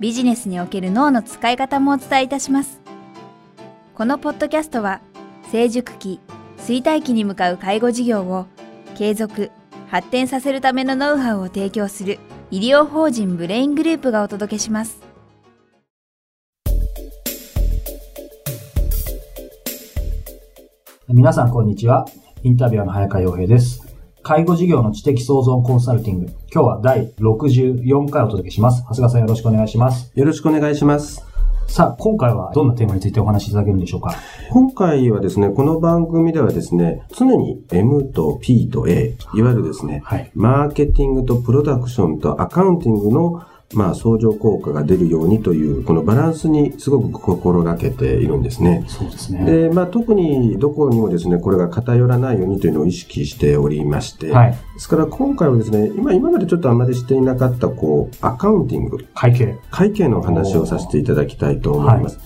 ビジネスにおける脳の使い方もお伝えいたします。このポッドキャストは、成熟期、衰退期に向かう介護事業を継続、発展させるためのノウハウを提供する医療法人ブレイングループがお届けします。皆さんこんにちは。インタビュアーの早川洋平です。介護事業の知的創造コンサルティング。今日は第64回お届けします。長谷川さんよろしくお願いします。よろしくお願いします。さあ、今回はどんなテーマについてお話しいただけるんでしょうか？今回はですね、この番組ではですね、常に M と P と A、いわゆるですね、はい、マーケティングとプロダクションとアカウンティングのまあ、相乗効果が出るようにという、このバランスにすごく心がけているんですね。そうですね。で、まあ、特にどこにもですね、これが偏らないようにというのを意識しておりまして、はい、ですから今回はですね、今、今までちょっとあまりしていなかった、こう、アカウンティング。会計。会計の話をさせていただきたいと思います。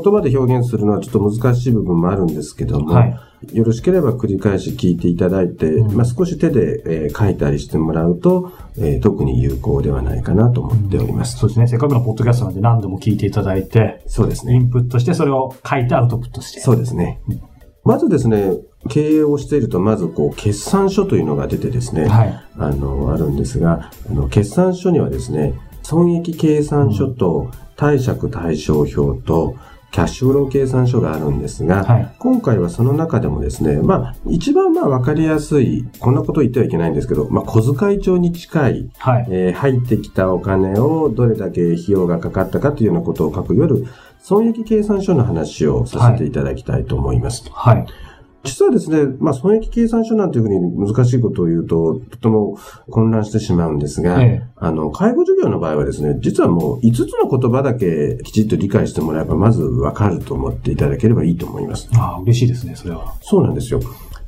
言葉で表現するのはちょっと難しい部分もあるんですけども、はい、よろしければ繰り返し聞いていただいて、うん、まあ、少し手で、えー、書いたりしてもらうと、えー、特に有効ではないかなと思っております、うん、そうですね。せっかくのポッドキャストなんで何度も聞いていただいて、そうですね。インプットしてそれを書いてアウトプットして。そうですね。うん、まずですね、経営をしていると、まずこう、決算書というのが出てですね、はい、あの、あるんですが、あの、決算書にはですね、損益計算書と貸借対照表と、キャッシュフロー計算書があるんですが、はい、今回はその中でもですね、まあ、一番まあ分かりやすい、こんなこと言ってはいけないんですけど、まあ、小遣い帳に近い、はい、えー、入ってきたお金をどれだけ費用がかかったかというようなことを書く、いわゆる損益計算書の話をさせていただきたいと思います。はい、はい実はですね、まあ、損益計算書なんていうふうに難しいことを言うと、とても混乱してしまうんですが、ええ、あの、介護授業の場合はですね、実はもう5つの言葉だけきちっと理解してもらえば、まずわかると思っていただければいいと思います。ああ、嬉しいですね、それは。そうなんですよ。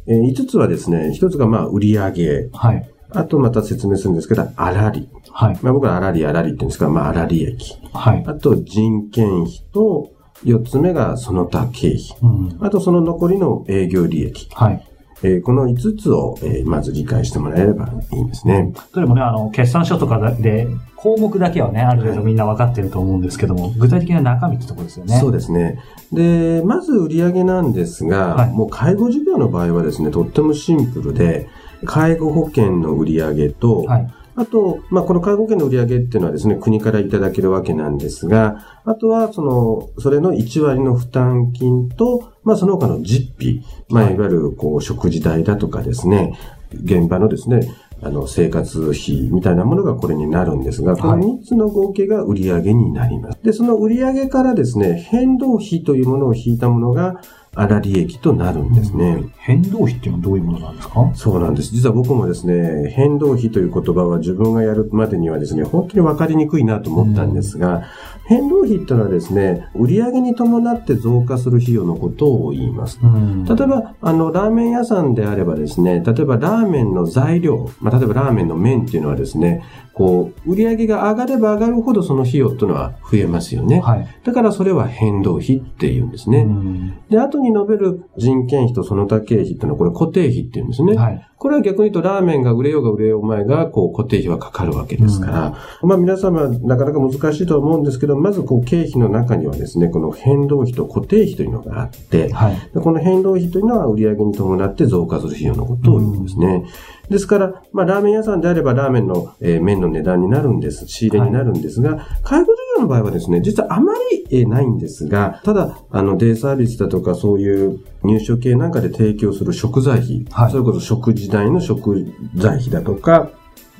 えー、5つはですね、1つがまあ、売上。はい。あとまた説明するんですけど、あらり。はい。まあ僕はあらりあらりって言うんですが、まあ、あらり益。はい。あと、人件費と、四つ目がその他経費。うん、あとその残りの営業利益。はい。えー、この5つを、えー、まず理解してもらえればいいんですね。どれもね、あの、決算書とかで、項目だけはね、ある程度みんな分かってると思うんですけども、はい、具体的な中身ってところですよね。そうですね。で、まず売上なんですが、はい、もう介護事業の場合はですね、とってもシンプルで、介護保険の売上と、はい、あと、まあ、この介護保険の売上っていうのはですね、国からいただけるわけなんですが、あとは、その、それの1割の負担金と、まあ、その他の実費、まあ、いわゆる、こう、食事代だとかですね、現場のですね、あの、生活費みたいなものがこれになるんですが、この3つの合計が売上になります。で、その売上からですね、変動費というものを引いたものが、粗利益となるんですね。変動費っていうのはどういうものなんですか？そうなんです。実は僕もですね、変動費という言葉は自分がやるまでにはですね、本当に分かりにくいなと思ったんですが、変動費っていうのはですね、売上に伴って増加する費用のことを言います。例えば、あの、ラーメン屋さんであればですね、例えばラーメンの材料、まあ、例えばラーメンの麺っていうのはですね、こう、売上が上がれば上がるほどその費用っていうのは増えますよね。はい、だからそれは変動費っていうんですね。で、後に述べる人件費とその他経費っていうのはこれ固定費っていうんですね。はい、これは逆に言うとラーメンが売れようが売れよう前がこう固定費はかかるわけですから、まあ皆様なかなか難しいとは思うんですけど、まずこう経費の中にはですね、この変動費と固定費というのがあって、はい、この変動費というのは売上に伴って増加する費用のことを言うんですね。ですから、まあ、ラーメン屋さんであればラーメンの、えー、麺の値段になるんです、仕入れになるんですが、はい、介護事業の場合はですね、実はあまり、えー、ないんですが、ただ、あの、デイサービスだとかそういう入所系なんかで提供する食材費、はい、それこそ食事代の食材費だとか、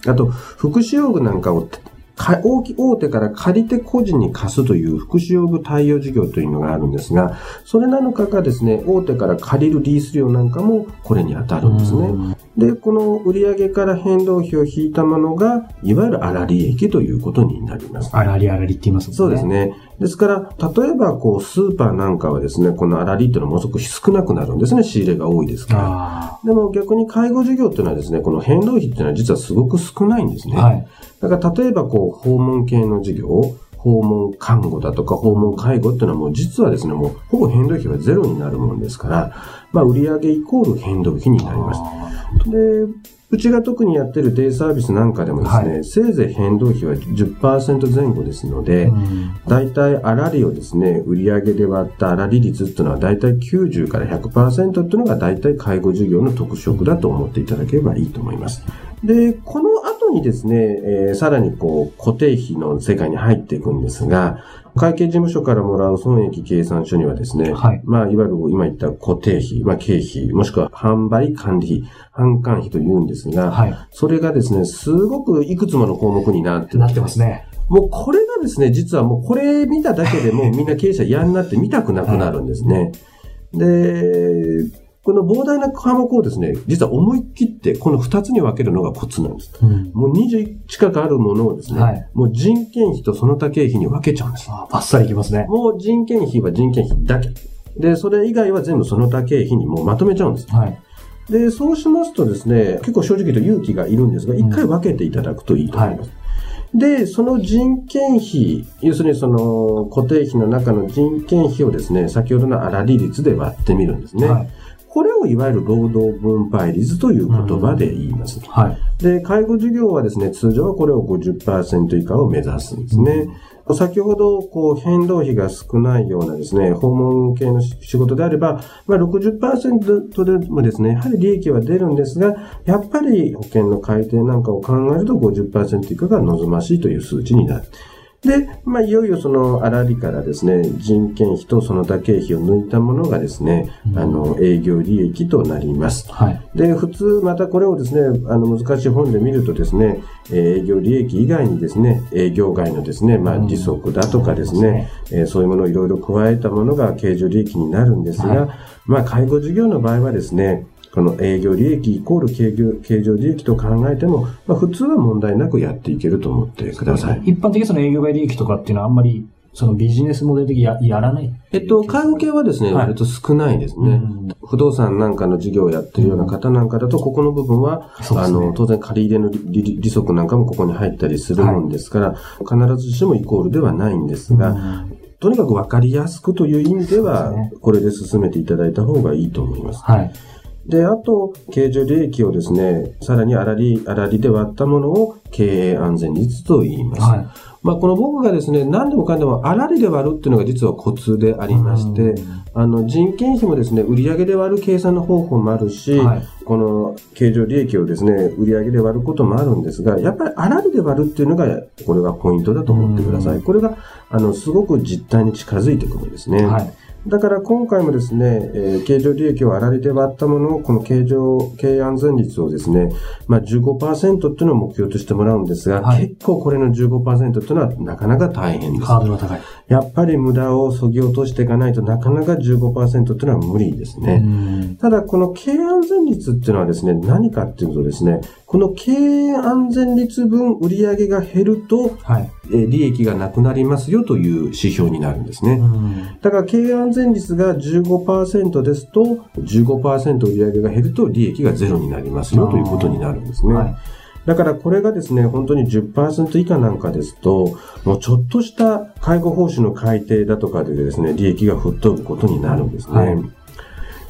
あと、福祉用具なんかを大大手から借りて個人に貸すという福祉用具対応事業というのがあるんですが、それなのかがですね、大手から借りるリース料なんかもこれに当たるんですね。で、この売上から変動費を引いたものが、いわゆる粗利益ということになります。粗利粗利って言いますね。そうですね。ですから、例えば、こう、スーパーなんかはですね、この粗利っていうのはものすごく少なくなるんですね。仕入れが多いですから。あでも逆に介護事業っていうのはですね、この変動費っていうのは実はすごく少ないんですね。あ。はい。だから例えばこう、訪問系の事業、訪問看護だとか訪問介護っていうのはもう実はですね、もうほぼ変動費はゼロになるもんですから、まあ売上イコール変動費になります。あで、うちが特にやってるデイサービスなんかでもですね、はせいぜい変動費は10%前後ですので、大体粗利をですね、売上で割った粗利率っていうのは大体90から100%っていうのが大体介護事業の特色だと思っていただければいいと思います。で、この後にですね、えーさらにこう固定費の世界に入っていくんですが、会計事務所からもらう損益計算書にはですね、はいまあ、いわゆる今言った固定費、まあ、経費、もしくは販売管理費、販管費と言うんですが、はい。それがですね、すごくいくつもの項目になってなってますね。もうこれがですね、実はもうこれ見ただけでもうみんな経営者嫌になって見たくなくなるんですね。で、この膨大な科目をですね、実は思い切ってこの2つに分けるのがコツなんです。うん。もう20近くあるものをですね、はいもう人件費とその他経費に分けちゃうんです。あバッサリいきますね。もう人件費は人件費だけ。で、それ以外は全部その他経費にもうまとめちゃうんです。はい。で、そうしますとですね、結構正直と勇気がいるんですが、一回分けていただくといいと思います。で、その人件費、要するにその固定費の中の人件費をですね、先ほどの粗利率で割ってみるんですね。はい。これをいわゆる労働分配率という言葉で言います。はい。で、介護事業はですね、通常はこれを50%以下を目指すんですね。先ほど、こう、変動費が少ないようなですね、訪問系の仕事であれば、まあ60%でもですね、やはり利益は出るんですが、やっぱり保険の改定なんかを考えると50%以下が望ましいという数値になる。で、まあ、いよいよその粗利からですね、人件費とその他経費を抜いたものがですね、うんあの、営業利益となります。はい。で、普通、またこれをですね、あの、難しい本で見るとですね、えー営業利益以外にですね、営業外のですね、まあ、うん利息だとかですね、えーそういうものをいろいろ加えたものが経常利益になるんですが、はいまあ、介護事業の場合はですね、この営業利益イコール経業経常利益と考えても、まあ、普通は問題なくやっていけると思ってください。一般的にその営業外利益とかっていうのはあんまり、そのビジネスモデル的にややらない？えっと、介護系はですね、はい割と少ないですね。うん不動産なんかの事業をやってるような方なんかだと、ここの部分は、ねあの、当然借り入れの利息なんかもここに入ったりするもんですから、必ずしもイコールではないんですが、うんとにかく分かりやすくという意味では、これで進めていただいた方がいいと思います。はい。で、あと、経常利益をですね、さらに粗利、粗利で割ったものを経営安全率と言います。はい。まあ、この僕がですね、何でもかんでも粗利で割るっていうのが実はコツでありまして、うんあの、人件費もですね、売上で割る計算の方法もあるし、はいこの経常利益をですね、売上で割ることもあるんですが、やっぱり粗利で割るっていうのが、これがポイントだと思ってください。うんこれが、あの、すごく実態に近づいてくるんですね。はい。だから今回もですね、えー経常利益を粗利で割ったものを、この経常、経営安全率をですね、まあ15%っていうのを目標としてもらうんですが、はい結構これの15%っていうのはなかなか大変です。ハードルが高い。やっぱり無駄を削ぎ落としていかないとなかなか15%っていうのは無理ですね。うんただ、この経営安全率っていうのはですね、何かっていうとですね、この経営安全率分売上が減ると、はい。えー利益がなくなりますよという指標になるんですね。うんだから経営安全率が15%ですと、15%売上が減ると利益がゼロになりますよということになるんですね。はい。だからこれがですね、本当に10%以下なんかですと、もうちょっとした介護報酬の改定だとかでですね、利益が吹っ飛ぶことになるんですね。はい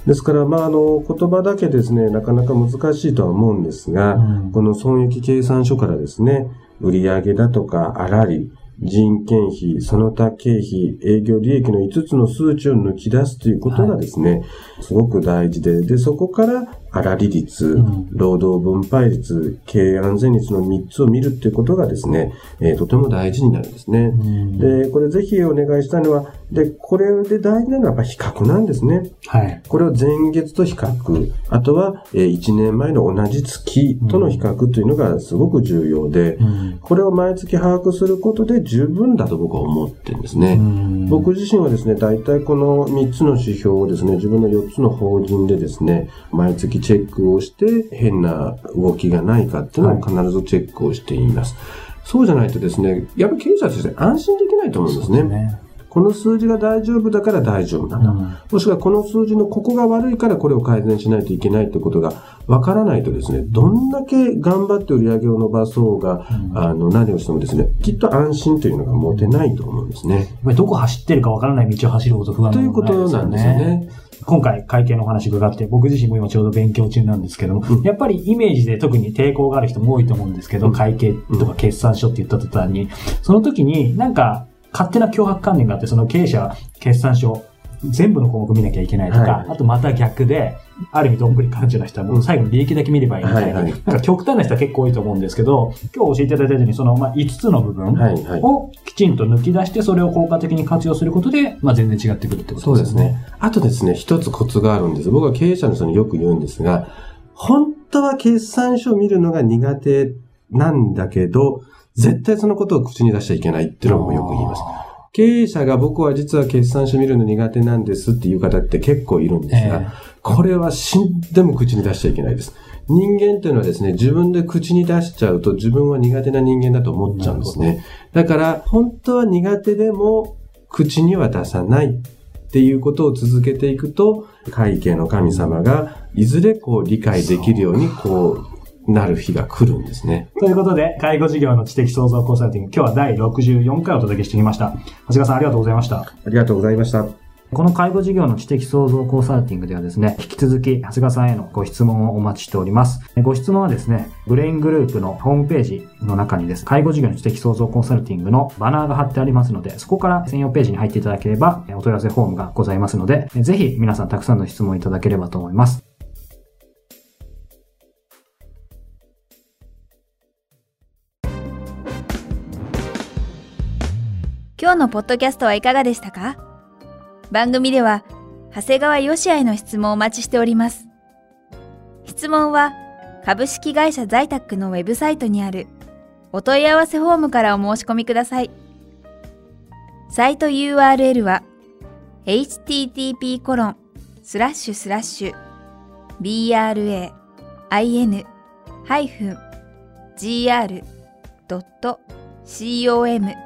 ですから、まあ、あの、言葉だけですね、なかなか難しいとは思うんですが、うん。この損益計算書からですね、売上だとか、粗利、人件費、その他経費、営業利益の5つの数値を抜き出すということがですね、すごく大事で、で、そこから粗利率、うん労働分配率、経営安全率の3つを見るっていうことがですね、えーとても大事になるんですね。うんで、これぜひお願いしたいのは、で、これで大事なのはやっぱ比較なんですね。はい。これを前月と比較、あとは、え1年前の同じ月との比較というのがすごく重要で、うんこれを毎月把握することで十分だと僕は思ってるんですね。うん僕自身はですね、大体この3つの指標をですね、自分の4つの法人でですね、毎月チェックをして、変な動きがないかっていうのを必ずチェックをしています。そうじゃないとですね、やっぱり経営者として安心できないと思うんですね。ね。この数字が大丈夫だから大丈夫なんだ。うんもしくはこの数字のここが悪いからこれを改善しないといけないってことが分からないとですね、どんだけ頑張って売り上げを伸ばそうが、あの、何をしてもですね、きっと安心というのが持てないと思うんですね。やっぱりどこ走ってるかわからない道を走ること不安ということなんですよね。今回会計のお話伺って、僕自身も今ちょうど勉強中なんですけども、うん。やっぱりイメージで特に抵抗がある人も多いと思うんですけど、うん。会計とか決算書って言った途端に、その時になんか勝手な脅迫観念があって、その経営者は決算書、全部の項目見なきゃいけないとか、はい。あとまた逆で、ある意味どんぶり感情な人はもう最後に利益だけ見ればいいみたいな、はいはいなんか極端な人は結構多いと思うんですけど、今日教えていただいたように、そのまあ5つの部分。をきちんと抜き出して、それを効果的に活用することで、まあ、全然違ってくるってことそうですね。。あとですね、一つコツがあるんです。僕は経営者の人によく言うんですが、本当は決算書を見るのが苦手なんだけど、絶対そのことを口に出しちゃいけないっていうのもよく言います。経営者が僕は実は決算書見るの苦手なんですっていう方って結構いるんですが、えこれは死んでも口に出しちゃいけないです。人間というのはですね、自分で口に出しちゃうと自分は苦手な人間だと思っちゃうんですね。だから、本当は苦手でも口には出さないっていうことを続けていくと、会計の神様がいずれこう理解できるようにこうなる日が来るんですね。ということで、介護事業の知的創造コンサルティング、今日は第64回お届けしてきました。長谷川さんありがとうございました。ありがとうございました。この介護事業の知的創造コンサルティングではですね、引き続き長谷川さんへのご質問をお待ちしております。ご質問はですね、ブレイングループのホームページの中にです、介護事業の知的創造コンサルティングのバナーが貼ってありますので、そこから専用ページに入っていただければ、お問い合わせフォームがございますので、ぜひ皆さんたくさんの質問いただければと思います。今日のポッドキャストはいかがでしたか？番組では、長谷川よしあへの質問をお待ちしております。質問は、株式会社在宅のウェブサイトにあるお問い合わせフォームからお申し込みください。サイト URL は http コロンスラッシュスラッシュ bra-in-gr.com